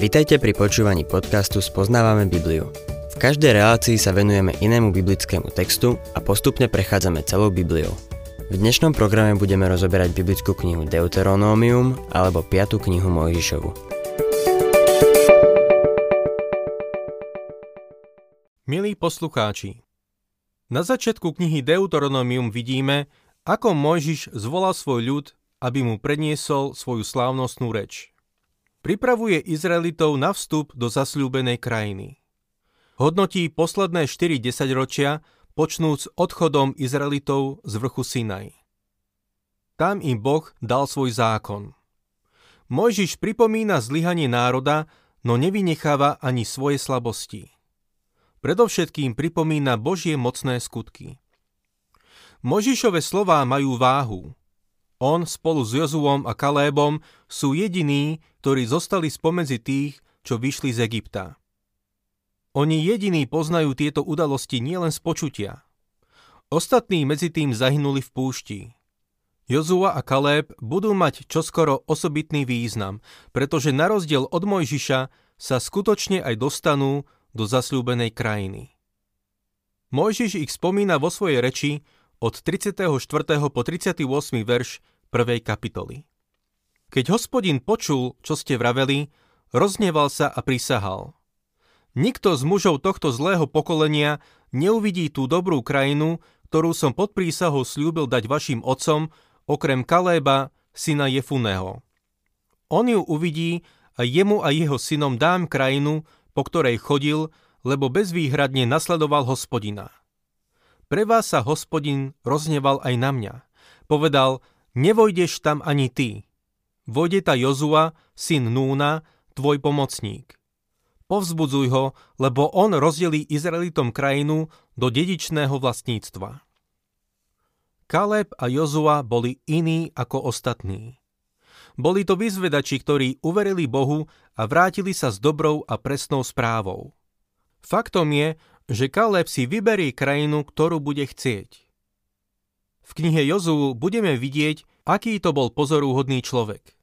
Vitajte pri počúvaní podcastu Spoznávame Bibliu. V každej relácii sa venujeme inému biblickému textu a postupne prechádzame celou Bibliou. V dnešnom programe budeme rozoberať biblickú knihu Deuteronómium alebo 5. knihu Mojžišovu. Milí poslucháči, na začiatku knihy Deuteronomium vidíme, ako Mojžiš zvolal svoj ľud, aby mu predniesol svoju slávnostnú reč. Pripravuje Izraelitov na vstup do zasľúbenej krajiny. Hodnotí posledné 4 desaťročia, počnúc odchodom Izraelitov z vrchu Sinaj. Tam im Boh dal svoj zákon. Mojžiš pripomína zlyhanie národa, no nevynecháva ani svoje slabosti. Predovšetkým pripomína Božie mocné skutky. Možišové slová majú váhu. On spolu s Jozuom a Kalébom sú jediní, ktorí zostali spomedzi tých, čo vyšli z Egypta. Oni jediní poznajú tieto udalosti nielen z počutia. Ostatní medzi tým zahynuli v púšti. Jozua a Kaleb budú mať čoskoro osobitný význam, pretože na rozdiel od Mojžiša sa skutočne aj dostanú do zasľúbenej krajiny. Mojžiš ich spomína vo svojej reči od 34. po 38. verš 1. kapitoly. Keď hospodin počul, čo ste vraveli, rozneval sa a prisahal. Nikto z mužov tohto zlého pokolenia neuvidí tú dobrú krajinu, ktorú som pod prísahou slúbil dať vašim otcom, okrem Kaléba, syna Jefuného. On ju uvidí a jemu a jeho synom dám krajinu, po ktorej chodil, lebo bezvýhradne nasledoval hospodina. Pre vás sa hospodin rozneval aj na mňa. Povedal, nevojdeš tam ani ty. Vojde ta Jozua, syn Núna, tvoj pomocník. Povzbudzuj ho, lebo on rozdelí Izraelitom krajinu do dedičného vlastníctva. Kaleb a Jozua boli iní ako ostatní. Boli to vyzvedači, ktorí uverili Bohu a vrátili sa s dobrou a presnou správou. Faktom je, že Kaleb si vyberie krajinu, ktorú bude chcieť. V knihe Jozú budeme vidieť, aký to bol pozorúhodný človek.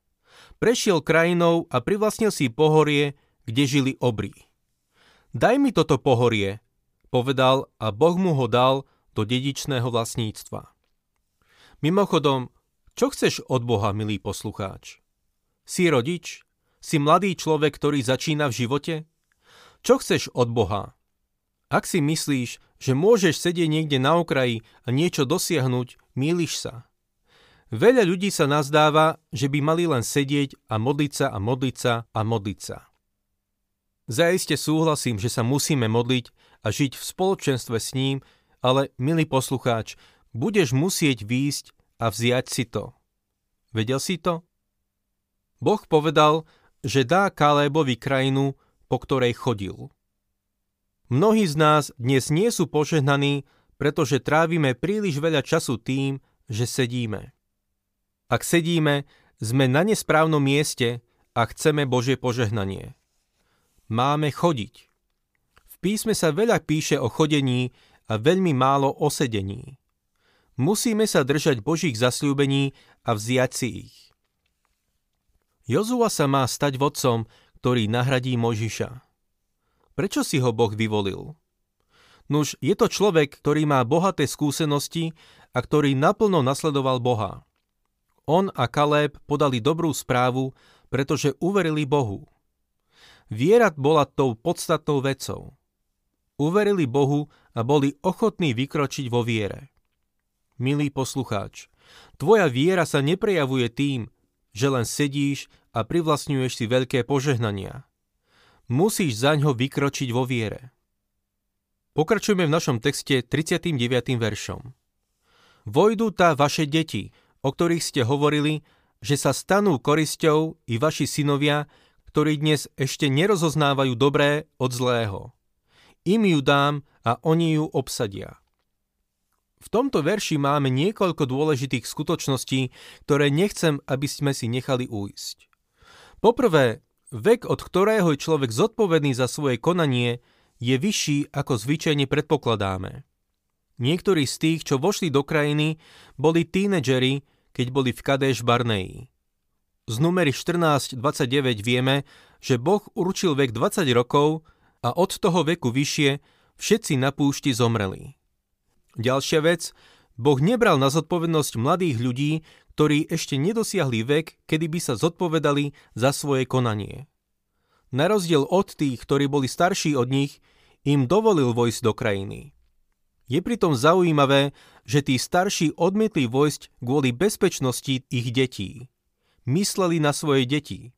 Prešiel krajinou a privlastnil si pohorie, kde žili obrí. Daj mi toto pohorie, povedal a Boh mu ho dal do dedičného vlastníctva. Mimochodom, čo chceš od Boha, milý poslucháč? Si rodič? Si mladý človek, ktorý začína v živote? Čo chceš od Boha? Ak si myslíš, že môžeš sedieť niekde na okraji a niečo dosiahnuť, míliš sa. Veľa ľudí sa nazdáva, že by mali len sedieť a modliť sa a modliť sa a modliť sa. Zaiste súhlasím, že sa musíme modliť a žiť v spoločenstve s ním, ale, milý poslucháč, budeš musieť výjsť a vziať si to. Vedel si to? Boh povedal, že dá Kalébovi krajinu, po ktorej chodil. Mnohí z nás dnes nie sú požehnaní, pretože trávime príliš veľa času tým, že sedíme. Ak sedíme, sme na nesprávnom mieste a chceme Božie požehnanie. Máme chodiť. V písme sa veľa píše o chodení a veľmi málo o sedení. Musíme sa držať Božích zasľúbení a vziať si ich. Jozua sa má stať vodcom, ktorý nahradí Mojžiša. Prečo si ho Boh vyvolil? Nuž, je to človek, ktorý má bohaté skúsenosti a ktorý naplno nasledoval Boha. On a Kaleb podali dobrú správu, pretože uverili Bohu. Viera bola tou podstatnou vecou. Uverili Bohu a boli ochotní vykročiť vo viere. Milý poslucháč, tvoja viera sa neprejavuje tým, že len sedíš a privlastňuješ si veľké požehnania. Musíš za ňo vykročiť vo viere. Pokračujeme v našom texte 39. veršom. Vojdu tá vaše deti, o ktorých ste hovorili, že sa stanú korisťou i vaši synovia, ktorí dnes ešte nerozoznávajú dobré od zlého. Im ju dám a oni ju obsadia. V tomto verši máme niekoľko dôležitých skutočností, ktoré nechcem, aby sme si nechali újsť. Poprvé, vek, od ktorého je človek zodpovedný za svoje konanie, je vyšší, ako zvyčajne predpokladáme. Niektorí z tých, čo vošli do krajiny, boli tínedžeri, keď boli v Kadeš Barneji. z numery 14.29 vieme, že Boh určil vek 20 rokov a od toho veku vyššie všetci na púšti zomreli. Ďalšia vec, Boh nebral na zodpovednosť mladých ľudí, ktorí ešte nedosiahli vek, kedy by sa zodpovedali za svoje konanie. Na rozdiel od tých, ktorí boli starší od nich, im dovolil vojsť do krajiny. Je pritom zaujímavé, že tí starší odmietli vojsť kvôli bezpečnosti ich detí. Mysleli na svoje deti.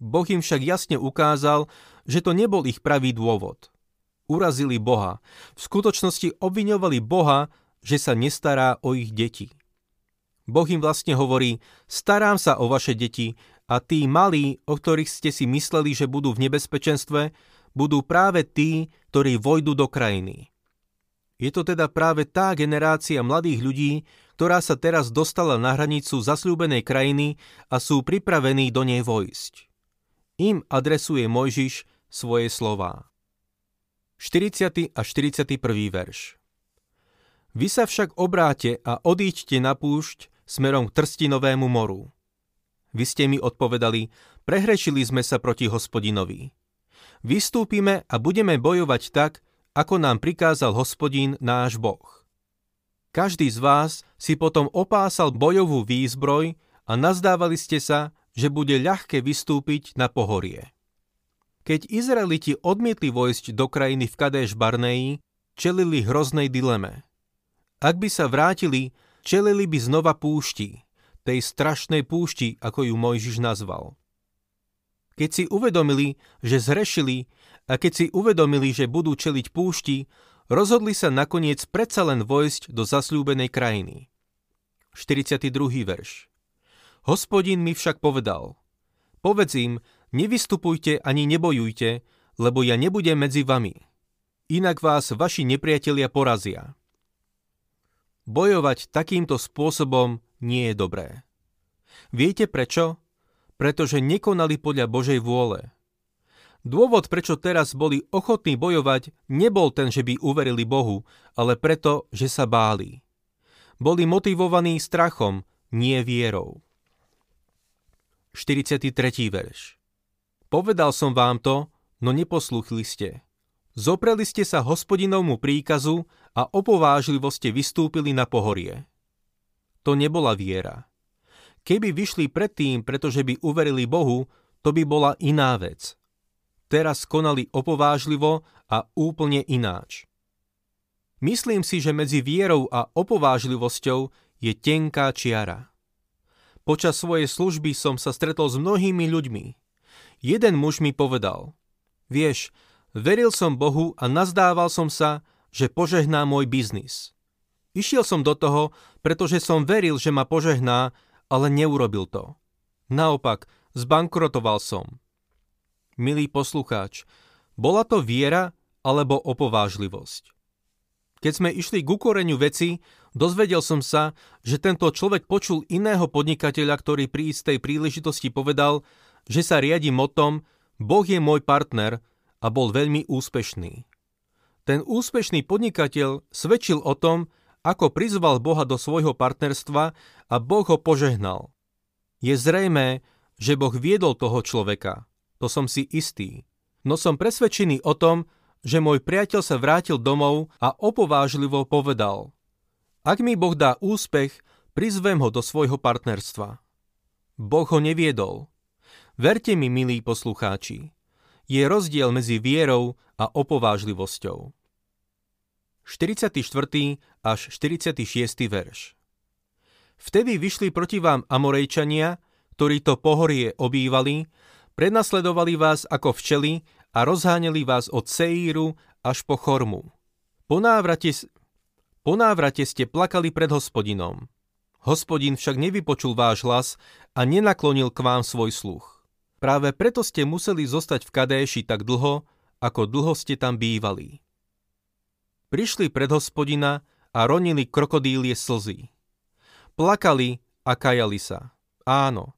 Boh im však jasne ukázal, že to nebol ich pravý dôvod. Urazili Boha. V skutočnosti obviňovali Boha, že sa nestará o ich deti. Boh im vlastne hovorí, starám sa o vaše deti a tí malí, o ktorých ste si mysleli, že budú v nebezpečenstve, budú práve tí, ktorí vojdu do krajiny. Je to teda práve tá generácia mladých ľudí, ktorá sa teraz dostala na hranicu zasľúbenej krajiny a sú pripravení do nej vojsť. Im adresuje Mojžiš svoje slová. 40. a 41. verš Vy sa však obráte a odíďte na púšť smerom k Trstinovému moru. Vy ste mi odpovedali, prehrešili sme sa proti hospodinovi. Vystúpime a budeme bojovať tak, ako nám prikázal hospodín náš Boh. Každý z vás si potom opásal bojovú výzbroj a nazdávali ste sa, že bude ľahké vystúpiť na pohorie. Keď Izraeliti odmietli vojsť do krajiny v Kadeš Barneji, čelili hroznej dileme. Ak by sa vrátili, čelili by znova púšti, tej strašnej púšti, ako ju Mojžiš nazval. Keď si uvedomili, že zrešili a keď si uvedomili, že budú čeliť púšti, rozhodli sa nakoniec predsa len vojsť do zasľúbenej krajiny. 42. verš Hospodin mi však povedal, povedz im, nevystupujte ani nebojujte, lebo ja nebudem medzi vami. Inak vás vaši nepriatelia porazia. Bojovať takýmto spôsobom nie je dobré. Viete prečo? Pretože nekonali podľa Božej vôle. Dôvod, prečo teraz boli ochotní bojovať, nebol ten, že by uverili Bohu, ale preto, že sa báli. Boli motivovaní strachom, nie vierou. 43. verš Povedal som vám to, no neposlúchli ste. Zopreli ste sa hospodinovmu príkazu a opovážlivo ste vystúpili na pohorie. To nebola viera. Keby vyšli predtým, pretože by uverili Bohu, to by bola iná vec – teraz konali opovážlivo a úplne ináč. Myslím si, že medzi vierou a opovážlivosťou je tenká čiara. Počas svojej služby som sa stretol s mnohými ľuďmi. Jeden muž mi povedal, vieš, veril som Bohu a nazdával som sa, že požehná môj biznis. Išiel som do toho, pretože som veril, že ma požehná, ale neurobil to. Naopak, zbankrotoval som. Milý poslucháč, bola to viera alebo opovážlivosť? Keď sme išli k ukoreniu veci, dozvedel som sa, že tento človek počul iného podnikateľa, ktorý pri istej príležitosti povedal, že sa riadi motom Boh je môj partner a bol veľmi úspešný. Ten úspešný podnikateľ svedčil o tom, ako prizval Boha do svojho partnerstva a Boh ho požehnal. Je zrejmé, že Boh viedol toho človeka to som si istý. No som presvedčený o tom, že môj priateľ sa vrátil domov a opovážlivo povedal Ak mi Boh dá úspech, prizvem ho do svojho partnerstva. Boh ho neviedol. Verte mi, milí poslucháči, je rozdiel medzi vierou a opovážlivosťou. 44. až 46. verš Vtedy vyšli proti vám Amorejčania, ktorí to pohorie obývali Prenasledovali vás ako včely a rozháňali vás od Seíru až po Chormu. Po návrate, po návrate ste plakali pred hospodinom. Hospodin však nevypočul váš hlas a nenaklonil k vám svoj sluch. Práve preto ste museli zostať v Kadéši tak dlho, ako dlho ste tam bývali. Prišli pred hospodina a ronili krokodílie slzy. Plakali a kajali sa. Áno,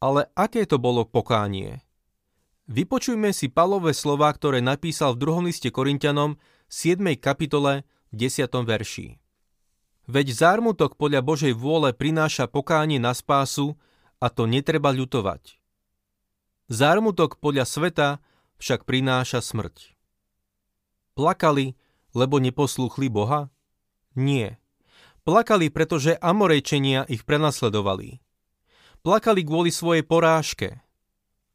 ale aké to bolo pokánie? Vypočujme si Pavlové slova, ktoré napísal v druhom liste Korintianom 7. kapitole 10. verši. Veď zármutok podľa Božej vôle prináša pokánie na spásu a to netreba ľutovať. Zármutok podľa sveta však prináša smrť. Plakali, lebo neposlúchli Boha? Nie. Plakali, pretože Amorejčenia ich prenasledovali. Plakali kvôli svojej porážke.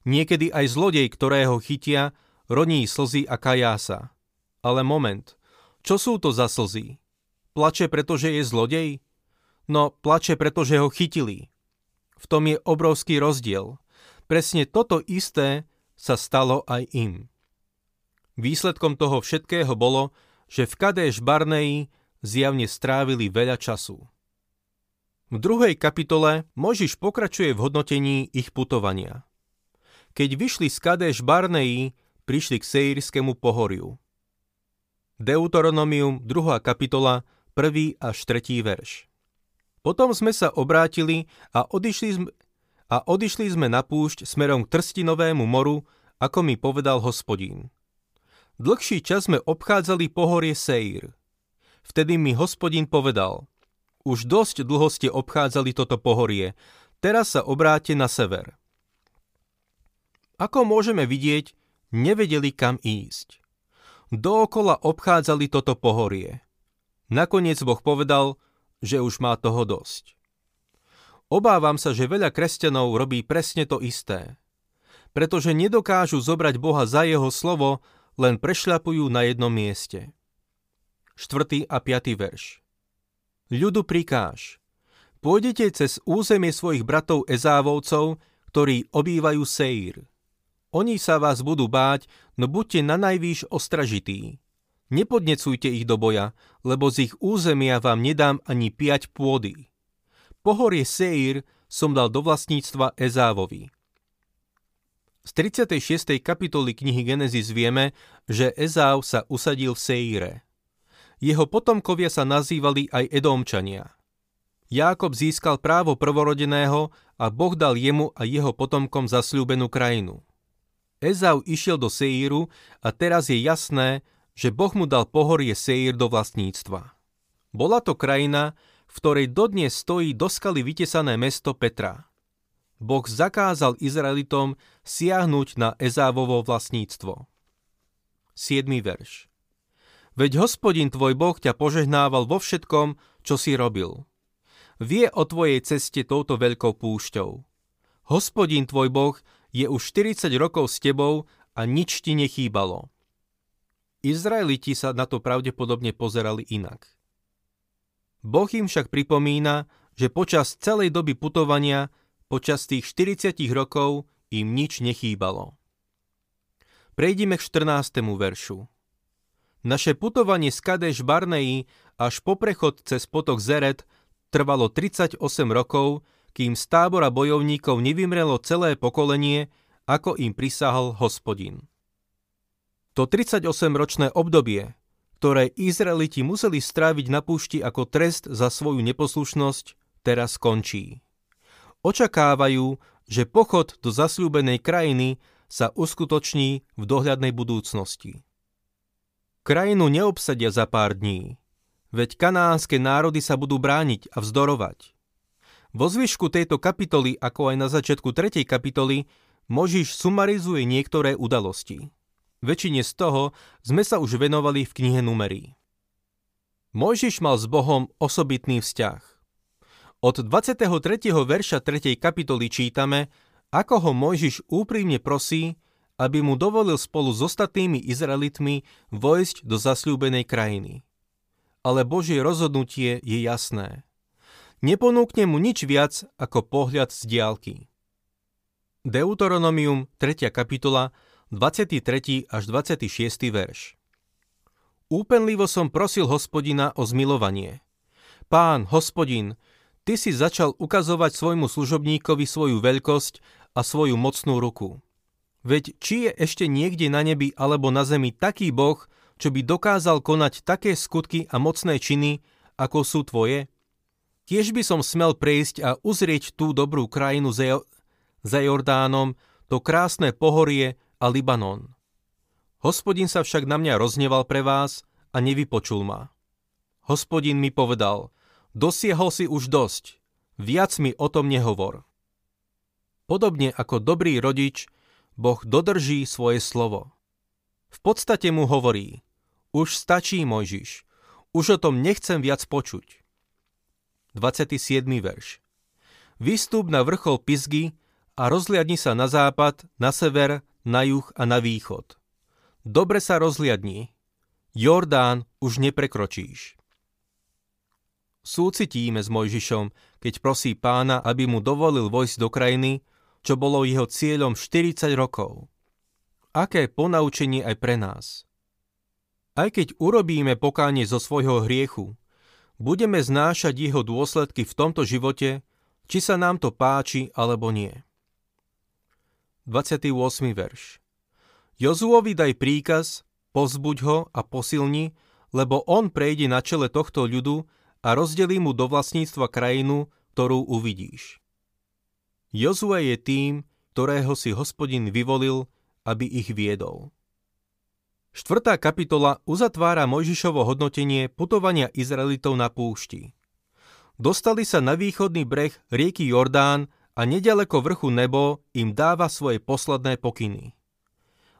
Niekedy aj zlodej, ktorého chytia, roní slzy a kajá sa. Ale moment, čo sú to za slzy? Plače, pretože je zlodej? No, plače, pretože ho chytili. V tom je obrovský rozdiel. Presne toto isté sa stalo aj im. Výsledkom toho všetkého bolo, že v Kadeš Barneji zjavne strávili veľa času. V druhej kapitole Možiš pokračuje v hodnotení ich putovania. Keď vyšli z Kadeš Barneji, prišli k Seirskému pohoriu. Deuteronomium 2. kapitola 1. až 3. verš. Potom sme sa obrátili a odišli sme, a odišli sme na púšť smerom k Trstinovému moru, ako mi povedal hospodín. Dlhší čas sme obchádzali pohorie Seir. Vtedy mi hospodín povedal, už dosť dlho ste obchádzali toto pohorie, teraz sa obráte na sever. Ako môžeme vidieť, nevedeli kam ísť. Dookola obchádzali toto pohorie. Nakoniec Boh povedal, že už má toho dosť. Obávam sa, že veľa kresťanov robí presne to isté. Pretože nedokážu zobrať Boha za jeho slovo, len prešľapujú na jednom mieste. 4. a 5. verš Ľudu prikáž. Pôjdete cez územie svojich bratov Ezávovcov, ktorí obývajú Seir. Oni sa vás budú báť, no buďte na najvýš ostražití. Nepodnecujte ich do boja, lebo z ich územia vám nedám ani piať pôdy. Pohorie Seir som dal do vlastníctva Ezávovi. Z 36. kapitoly knihy Genesis vieme, že Ezáv sa usadil v Seire. Jeho potomkovia sa nazývali aj Edomčania. Jákob získal právo prvorodeného a Boh dal jemu a jeho potomkom zasľúbenú krajinu. Ezau išiel do Seíru a teraz je jasné, že Boh mu dal pohorie Seír do vlastníctva. Bola to krajina, v ktorej dodnes stojí do skaly vytesané mesto Petra. Boh zakázal Izraelitom siahnuť na Ezávovo vlastníctvo. 7. verš Veď hospodin tvoj Boh ťa požehnával vo všetkom, čo si robil. Vie o tvojej ceste touto veľkou púšťou. Hospodin tvoj Boh je už 40 rokov s tebou a nič ti nechýbalo. Izraeliti sa na to pravdepodobne pozerali inak. Boh im však pripomína, že počas celej doby putovania, počas tých 40 rokov, im nič nechýbalo. Prejdime k 14. veršu. Naše putovanie z Kadeš Barneji až po prechod cez potok Zeret trvalo 38 rokov, kým z tábora bojovníkov nevymrelo celé pokolenie, ako im prisahal hospodin. To 38-ročné obdobie, ktoré Izraeliti museli stráviť na púšti ako trest za svoju neposlušnosť, teraz končí. Očakávajú, že pochod do zasľúbenej krajiny sa uskutoční v dohľadnej budúcnosti. Krajinu neobsadia za pár dní, veď kanánske národy sa budú brániť a vzdorovať. Vo zvyšku tejto kapitoly, ako aj na začiatku tretej kapitoly, Možiš sumarizuje niektoré udalosti. Väčšine z toho sme sa už venovali v knihe Numerí. Mojžiš mal s Bohom osobitný vzťah. Od 23. verša 3. kapitoly čítame, ako ho Mojžiš úprimne prosí, aby mu dovolil spolu s ostatnými Izraelitmi vojsť do zasľúbenej krajiny. Ale Božie rozhodnutie je jasné. Neponúkne mu nič viac ako pohľad z diálky. Deuteronomium 3. kapitola 23. až 26. verš. Úpenlivo som prosil hospodina o zmilovanie. Pán, hospodin, ty si začal ukazovať svojmu služobníkovi svoju veľkosť a svoju mocnú ruku. Veď či je ešte niekde na nebi alebo na zemi taký Boh, čo by dokázal konať také skutky a mocné činy, ako sú tvoje? Tiež by som smel prejsť a uzrieť tú dobrú krajinu za Jordánom, to krásne pohorie a Libanon. Hospodin sa však na mňa rozneval pre vás a nevypočul ma. Hospodin mi povedal, dosiahol si už dosť, viac mi o tom nehovor. Podobne ako dobrý rodič, Boh dodrží svoje slovo. V podstate mu hovorí, už stačí Mojžiš, už o tom nechcem viac počuť. 27. verš Vystúp na vrchol Pisgy a rozliadni sa na západ, na sever, na juh a na východ. Dobre sa rozliadni. Jordán už neprekročíš. Súcitíme s Mojžišom, keď prosí pána, aby mu dovolil vojsť do krajiny, čo bolo jeho cieľom 40 rokov. Aké ponaučenie aj pre nás. Aj keď urobíme pokánie zo svojho hriechu, budeme znášať jeho dôsledky v tomto živote, či sa nám to páči alebo nie. 28. verš Jozuovi daj príkaz, pozbuď ho a posilni, lebo on prejde na čele tohto ľudu a rozdelí mu do vlastníctva krajinu, ktorú uvidíš. Jozue je tým, ktorého si hospodin vyvolil, aby ich viedol. Štvrtá kapitola uzatvára Mojžišovo hodnotenie putovania Izraelitov na púšti. Dostali sa na východný breh rieky Jordán a nedaleko vrchu Nebo im dáva svoje posledné pokyny.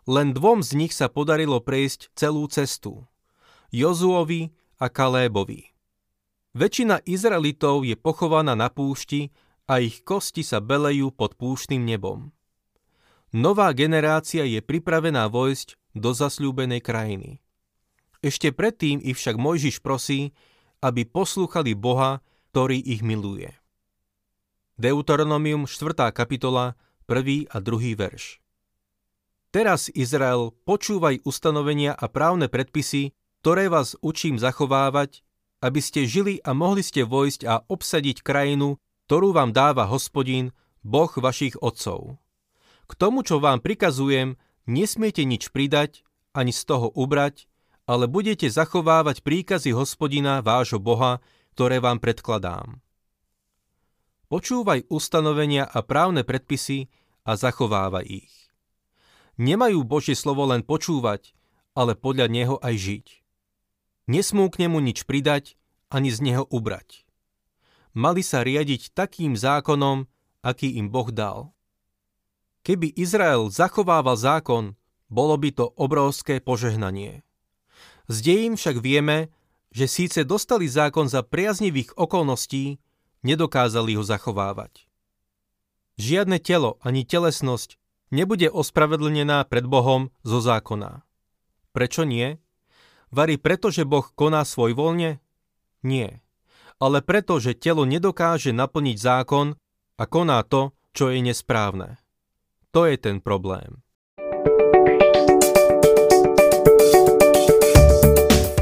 Len dvom z nich sa podarilo prejsť celú cestu. Jozuovi a Kalébovi. Väčšina Izraelitov je pochovaná na púšti a ich kosti sa belejú pod púštnym nebom. Nová generácia je pripravená vojsť do zasľúbenej krajiny. Ešte predtým ich však Mojžiš prosí, aby poslúchali Boha, ktorý ich miluje. Deuteronomium 4. kapitola, 1. a 2. verš. Teraz, Izrael, počúvaj ustanovenia a právne predpisy, ktoré vás učím zachovávať, aby ste žili a mohli ste vojsť a obsadiť krajinu, ktorú vám dáva hospodín, Boh vašich otcov. K tomu, čo vám prikazujem, Nesmiete nič pridať, ani z toho ubrať, ale budete zachovávať príkazy hospodina vášho Boha, ktoré vám predkladám. Počúvaj ustanovenia a právne predpisy a zachovávaj ich. Nemajú Božie slovo len počúvať, ale podľa neho aj žiť. Nesmú k nemu nič pridať, ani z neho ubrať. Mali sa riadiť takým zákonom, aký im Boh dal. Keby Izrael zachovával zákon, bolo by to obrovské požehnanie. Z dejín však vieme, že síce dostali zákon za priaznivých okolností, nedokázali ho zachovávať. Žiadne telo ani telesnosť nebude ospravedlnená pred Bohom zo zákona. Prečo nie? Varí preto, že Boh koná svoj voľne? Nie. Ale preto, že telo nedokáže naplniť zákon a koná to, čo je nesprávne. To je ten problém.